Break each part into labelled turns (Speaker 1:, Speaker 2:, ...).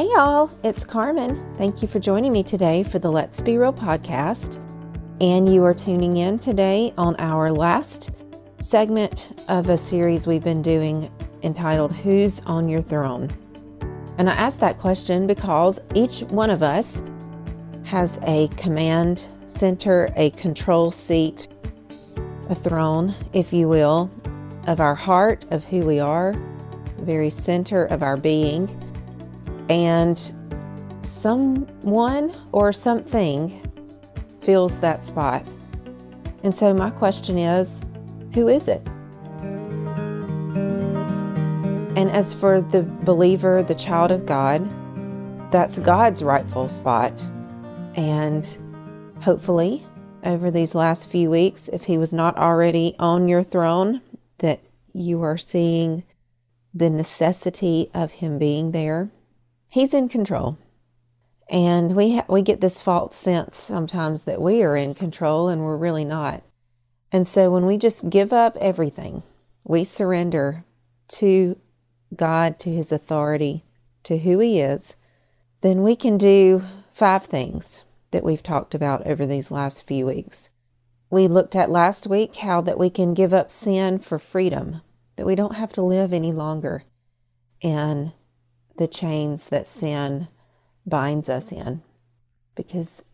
Speaker 1: Hey, y'all, it's Karmen. Thank you for joining me today for the Let's Be Real podcast. And you are tuning in today on our last segment of a series we've been doing entitled Who's on Your Throne? And I ask that question because each one of us has a command center, a control seat, a throne, if you will, of our heart, of who we are, the very center of our being. And someone or something fills that spot. And so, my question is who is it? And as for the believer, the child of God, that's God's rightful spot. And hopefully, over these last few weeks, if He was not already on your throne, that you are seeing the necessity of Him being there. He's in control. And we, ha- we get this false sense sometimes that we are in control and we're really not. And so when we just give up everything, we surrender to God, to His authority, to who He is, then we can do five things that we've talked about over these last few weeks. We looked at last week how that we can give up sin for freedom, that we don't have to live any longer in the chains that sin binds us in, because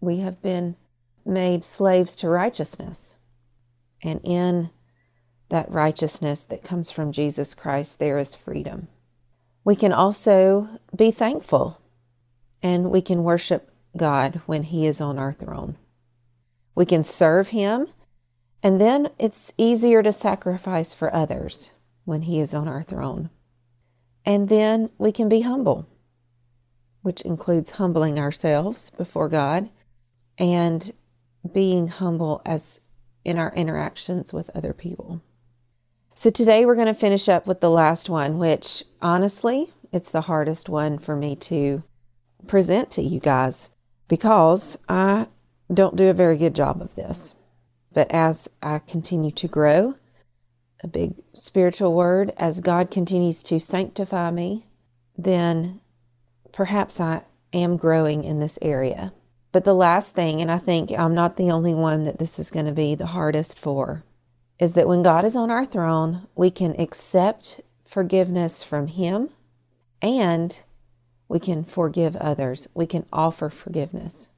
Speaker 1: we have been made slaves to righteousness. And in that righteousness that comes from Jesus Christ, there is freedom. We can also be thankful and we can worship God when He is on our throne. We can serve Him, and then it's easier to sacrifice for others when He is on our throne. And then we can be humble, which includes humbling ourselves before God and being humble as in our interactions with other people. So today we're going to finish up with the last one, which honestly, it's the hardest one for me to present to you guys because I don't do a very good job of this. But as I continue to grow, a big spiritual word, as God continues to sanctify me, then perhaps I am growing in this area. But the last thing, and I think I'm not the only one that this is going to be the hardest for, is that when God is on our throne, we can accept forgiveness from Him and we can forgive others. We can offer forgiveness.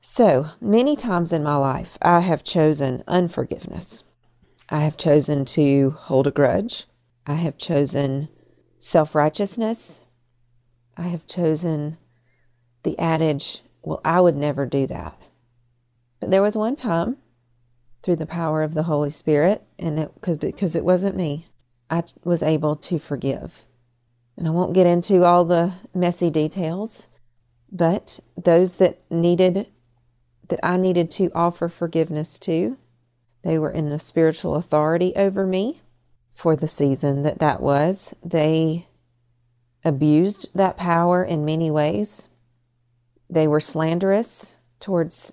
Speaker 1: So many times in my life, I have chosen unforgiveness. I have chosen to hold a grudge. I have chosen self righteousness. I have chosen the adage, well, I would never do that. But there was one time through the power of the Holy Spirit, and it could because it wasn't me, I was able to forgive. And I won't get into all the messy details, but those that needed that I needed to offer forgiveness to, they were in a spiritual authority over me for the season that that was. They abused that power in many ways. They were slanderous towards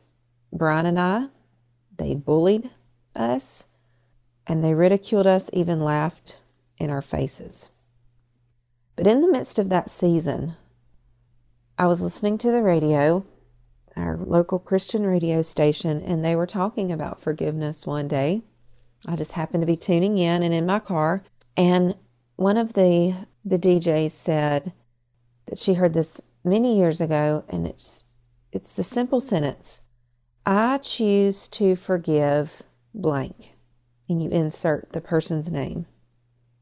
Speaker 1: Brian and I. They bullied us and they ridiculed us, even laughed in our faces. But in the midst of that season, I was listening to the radio, our local Christian radio station, and they were talking about forgiveness one day. I just happened to be tuning in and in my car, and one of the the DJs said that she heard this many years ago, and it's it's the simple sentence I choose to forgive blank. And you insert the person's name.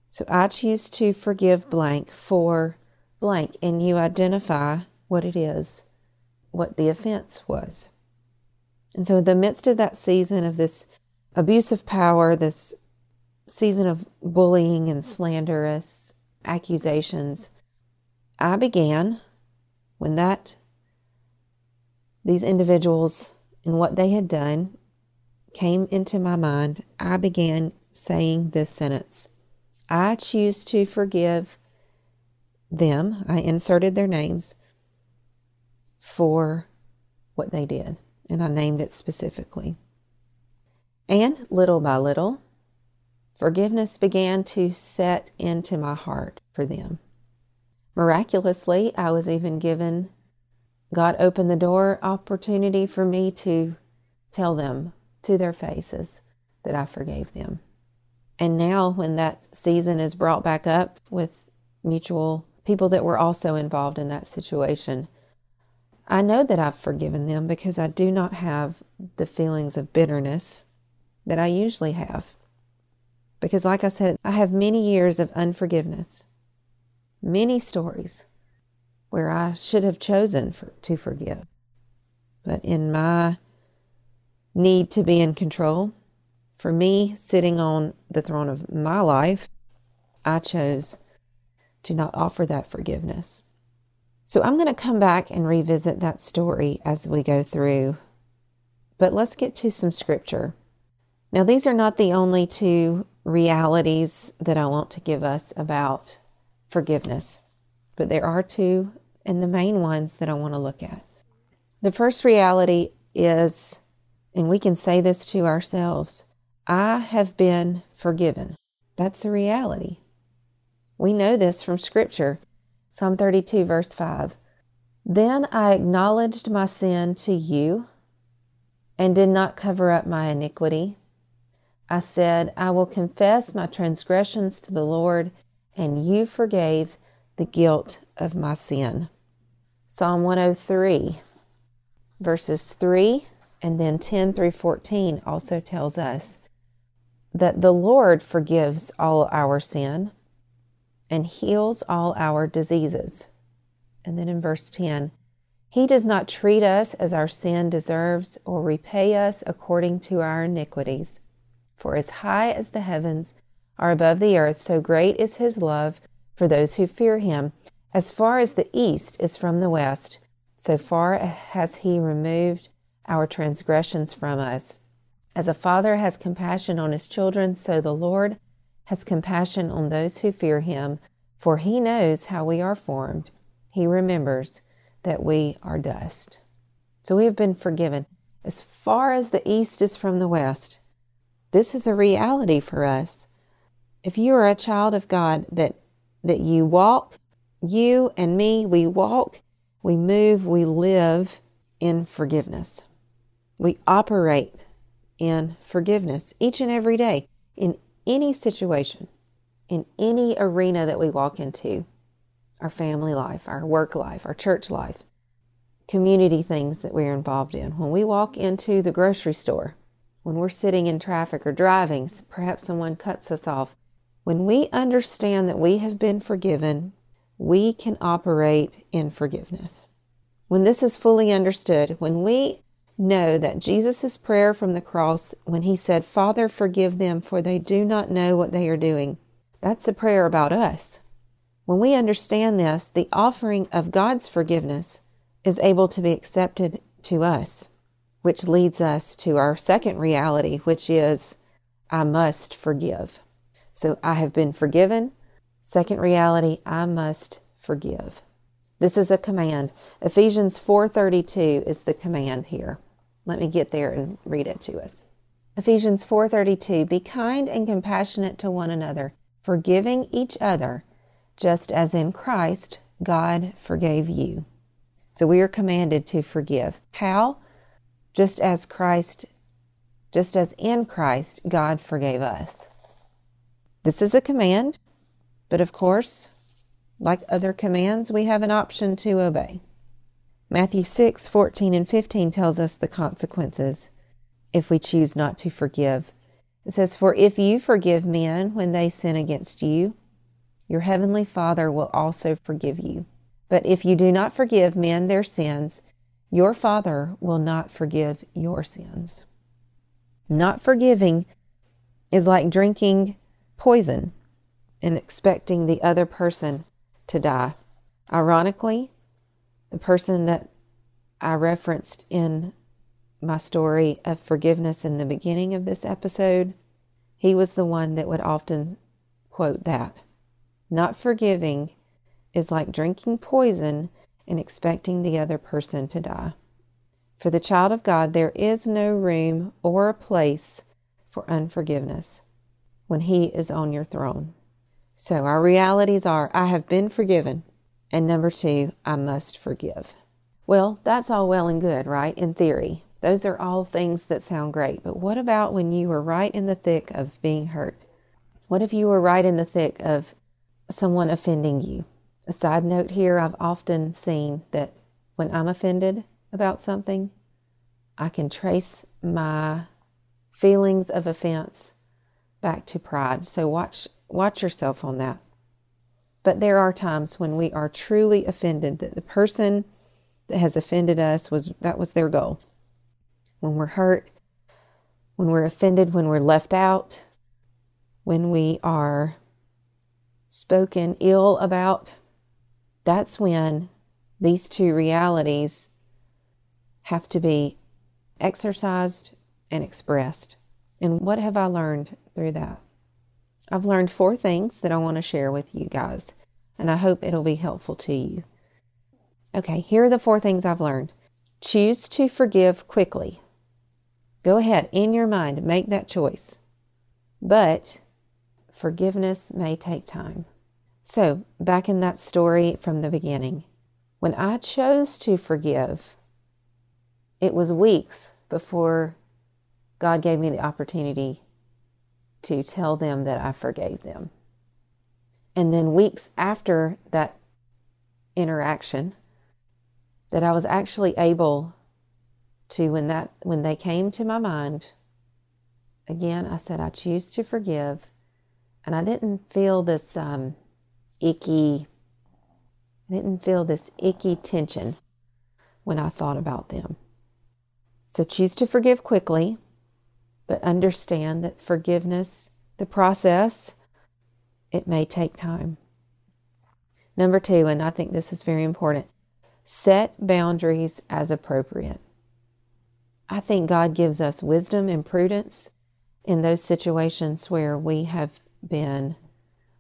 Speaker 1: So I choose to forgive blank for blank. And you identify what it is, what the offense was. And so, in the midst of that season of this abuse of power, this season of bullying and slanderous accusations, I began, when that these individuals and what they had done came into my mind, I began saying this sentence I choose to forgive them. I inserted their names for what they did, and I named it specifically. And little by little, forgiveness began to set into my heart for them. Miraculously, I was even given, God opened the door opportunity for me to tell them to their faces that I forgave them. And now, when that season is brought back up with mutual people that were also involved in that situation, I know that I've forgiven them because I do not have the feelings of bitterness that I usually have. Because, like I said, I have many years of unforgiveness, many stories where I should have chosen for, to forgive. But in my need to be in control, for me sitting on the throne of my life, I chose to not offer that forgiveness. So I'm going to come back and revisit that story as we go through. But let's get to some scripture. Now, these are not the only two realities that I want to give us about forgiveness, but there are two and the main ones that I want to look at. The first reality is, and we can say this to ourselves I have been forgiven. That's a reality. We know this from Scripture. Psalm 32, verse 5. Then I acknowledged my sin to you and did not cover up my iniquity. I said, I will confess my transgressions to the Lord, and you forgave the guilt of my sin. Psalm 103, verses 3 and then 10 through 14 also tells us that the Lord forgives all our sin and heals all our diseases. And then in verse 10, He does not treat us as our sin deserves or repay us according to our iniquities. For as high as the heavens are above the earth, so great is His love for those who fear Him. As far as the east is from the west, so far has He removed our transgressions from us. As a father has compassion on his children, so the Lord has compassion on those who fear him, for he knows how we are formed. He remembers that we are dust. So we have been forgiven as far as the east is from the west. This is a reality for us. If you are a child of God, that, that you walk, you and me, we walk, we move, we live in forgiveness. We operate in forgiveness each and every day in any situation, in any arena that we walk into our family life, our work life, our church life, community things that we're involved in. When we walk into the grocery store, when we're sitting in traffic or driving, perhaps someone cuts us off. When we understand that we have been forgiven, we can operate in forgiveness. When this is fully understood, when we know that Jesus' prayer from the cross, when he said, Father, forgive them, for they do not know what they are doing, that's a prayer about us. When we understand this, the offering of God's forgiveness is able to be accepted to us, which leads us to our second reality, which is, I must forgive. So I have been forgiven. Second reality, I must forgive. This is a command. Ephesians 4:32 is the command here. Let me get there and read it to us. Ephesians 4:32 Be kind and compassionate to one another, forgiving each other, just as in Christ God forgave you. So we are commanded to forgive. How? Just as Christ just as in Christ God forgave us. This is a command, but of course, like other commands, we have an option to obey. Matthew 6 14 and 15 tells us the consequences if we choose not to forgive. It says, For if you forgive men when they sin against you, your heavenly Father will also forgive you. But if you do not forgive men their sins, your Father will not forgive your sins. Not forgiving is like drinking poison and expecting the other person to die. Ironically, the person that I referenced in my story of forgiveness in the beginning of this episode, he was the one that would often quote that. Not forgiving is like drinking poison and expecting the other person to die. For the child of God, there is no room or a place for unforgiveness when He is on your throne. So our realities are I have been forgiven. And number two, I must forgive. Well, that's all well and good, right? In theory. Those are all things that sound great. But what about when you were right in the thick of being hurt? What if you were right in the thick of someone offending you? A side note here I've often seen that when I'm offended about something, I can trace my feelings of offense back to pride. So watch watch yourself on that. But there are times when we are truly offended that the person that has offended us was that was their goal. When we're hurt, when we're offended, when we're left out, when we are spoken ill about, that's when these two realities have to be exercised and expressed. And what have I learned through that? I've learned four things that I want to share with you guys, and I hope it'll be helpful to you. Okay, here are the four things I've learned. Choose to forgive quickly. Go ahead, in your mind, make that choice. But forgiveness may take time. So, back in that story from the beginning, when I chose to forgive, it was weeks before God gave me the opportunity to tell them that I forgave them. And then weeks after that interaction, that I was actually able to when that when they came to my mind again I said I choose to forgive and I didn't feel this um, icky I didn't feel this icky tension when I thought about them. So choose to forgive quickly but understand that forgiveness, the process, it may take time. Number two, and I think this is very important, set boundaries as appropriate. I think God gives us wisdom and prudence in those situations where we have been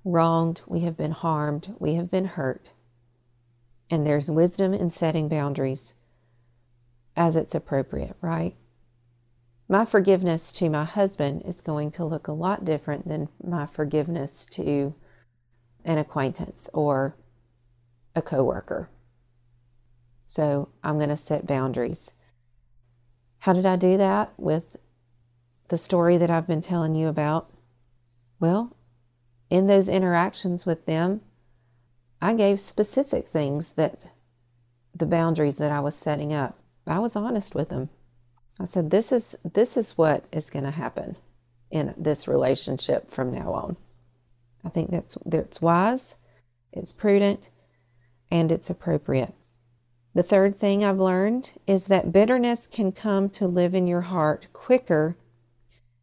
Speaker 1: wronged, we have been harmed, we have been hurt. And there's wisdom in setting boundaries as it's appropriate, right? My forgiveness to my husband is going to look a lot different than my forgiveness to an acquaintance or a coworker. So I'm going to set boundaries. How did I do that with the story that I've been telling you about? Well, in those interactions with them, I gave specific things that the boundaries that I was setting up. I was honest with them. I said, this is, this is what is going to happen in this relationship from now on. I think that's, that's wise, it's prudent, and it's appropriate. The third thing I've learned is that bitterness can come to live in your heart quicker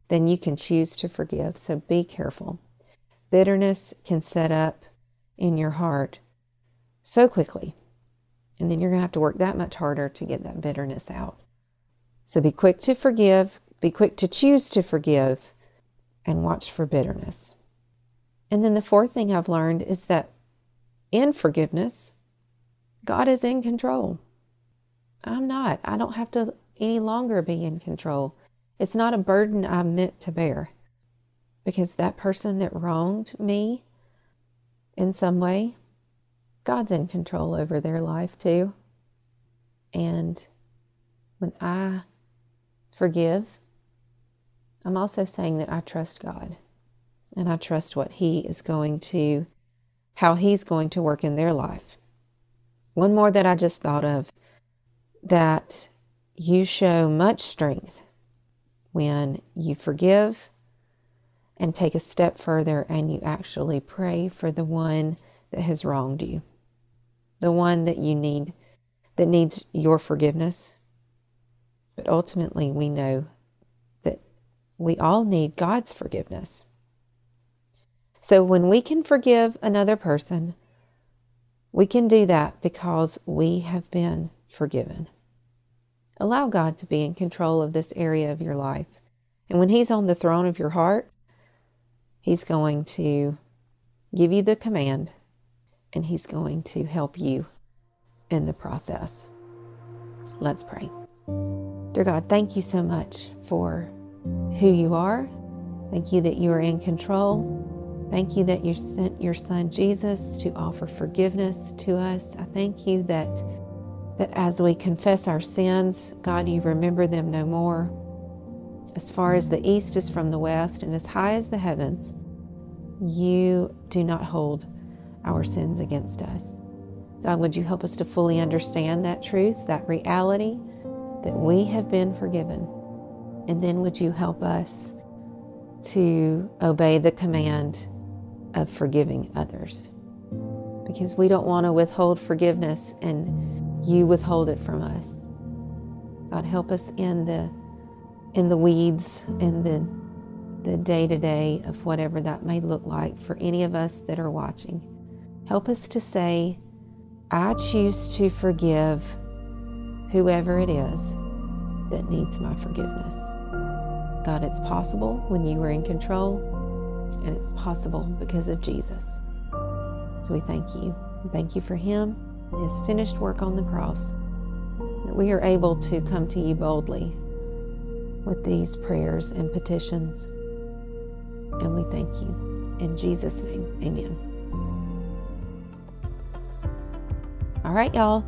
Speaker 1: than you can choose to forgive. So be careful. Bitterness can set up in your heart so quickly. And then you're going to have to work that much harder to get that bitterness out. So be quick to forgive, be quick to choose to forgive, and watch for bitterness. And then the fourth thing I've learned is that in forgiveness, God is in control. I'm not. I don't have to any longer be in control. It's not a burden I'm meant to bear because that person that wronged me in some way, God's in control over their life too. And when I forgive, I'm also saying that I trust God and I trust what He is going to, how He's going to work in their life. One more that I just thought of that you show much strength when you forgive and take a step further and you actually pray for the one that has wronged you, the one that you need, that needs your forgiveness but ultimately, we know that we all need God's forgiveness. So when we can forgive another person, we can do that because we have been forgiven. Allow God to be in control of this area of your life. And when He's on the throne of your heart, He's going to give you the command and He's going to help you in the process. Let's pray. Dear God, thank you so much for who you are. Thank you that you are in control. Thank you that you sent your son Jesus to offer forgiveness to us. I thank you that that as we confess our sins, God, you remember them no more. As far as the east is from the west and as high as the heavens, you do not hold our sins against us. God, would you help us to fully understand that truth, that reality, that we have been forgiven? And then would you help us to obey the command of forgiving others? Because we don't want to withhold forgiveness and you withhold it from us. God, help us in the in the weeds, in the the day to day of whatever that may look like for any of us that are watching. Help us to say, I choose to forgive whoever it is that needs my forgiveness. God, it's possible when you were in control, and it's possible because of Jesus. So we thank you. Thank you for Him and His finished work on the cross, that we are able to come to you boldly with these prayers and petitions. And we thank you. In Jesus' name, amen. All right, y'all.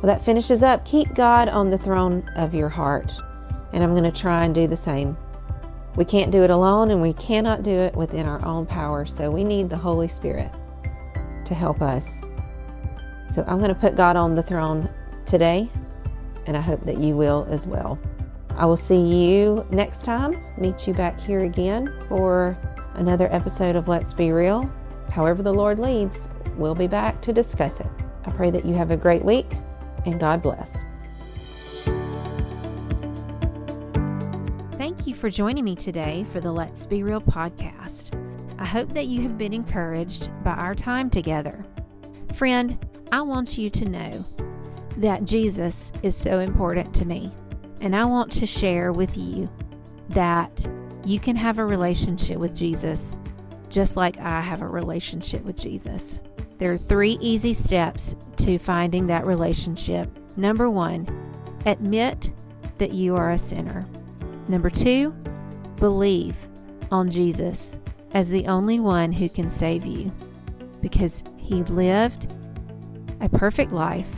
Speaker 1: Well, that finishes up. Keep God on the throne of your heart. And I'm going to try and do the same. We can't do it alone, and we cannot do it within our own power. So we need the Holy Spirit to help us. So I'm going to put God on the throne today, and I hope that you will as well. I will see you next time. Meet you back here again for another episode of Let's Be Real. However, the Lord leads, we'll be back to discuss it. I pray that you have a great week and God bless.
Speaker 2: Thank you for joining me today for the Let's Be Real podcast. I hope that you have been encouraged by our time together. Friend, I want you to know that Jesus is so important to me, and I want to share with you that you can have a relationship with Jesus just like I have a relationship with Jesus. There are three easy steps to finding that relationship. Number one, admit that you are a sinner. Number two, believe on Jesus as the only one who can save you because he lived a perfect life.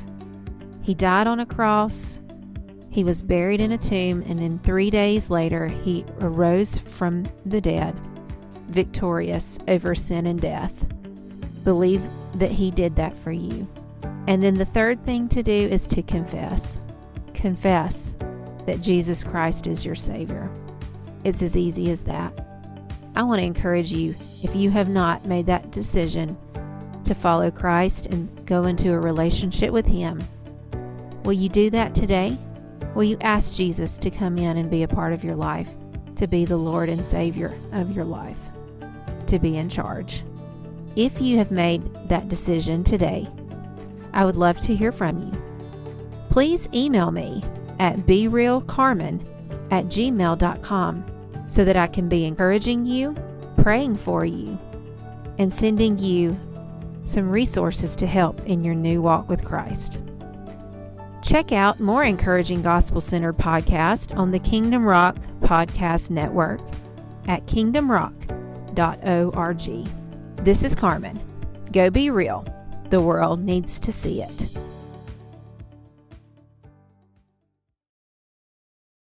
Speaker 2: He died on a cross. He was buried in a tomb, and then three days later, he arose from the dead, victorious over sin and death. Believe that He did that for you. And then the third thing to do is to confess. Confess that Jesus Christ is your Savior. It's as easy as that. I want to encourage you, if you have not made that decision to follow Christ and go into a relationship with Him, will you do that today? Will you ask Jesus to come in and be a part of your life, to be the Lord and Savior of your life, to be in charge? If you have made that decision today, I would love to hear from you. Please email me at berealcarmen at gmail.com so that I can be encouraging you, praying for you, and sending you some resources to help in your new walk with Christ. Check out more encouraging gospel centered podcasts on the Kingdom Rock Podcast Network at kingdomrock.org. This is Karmen. Go be real. The world needs to see it.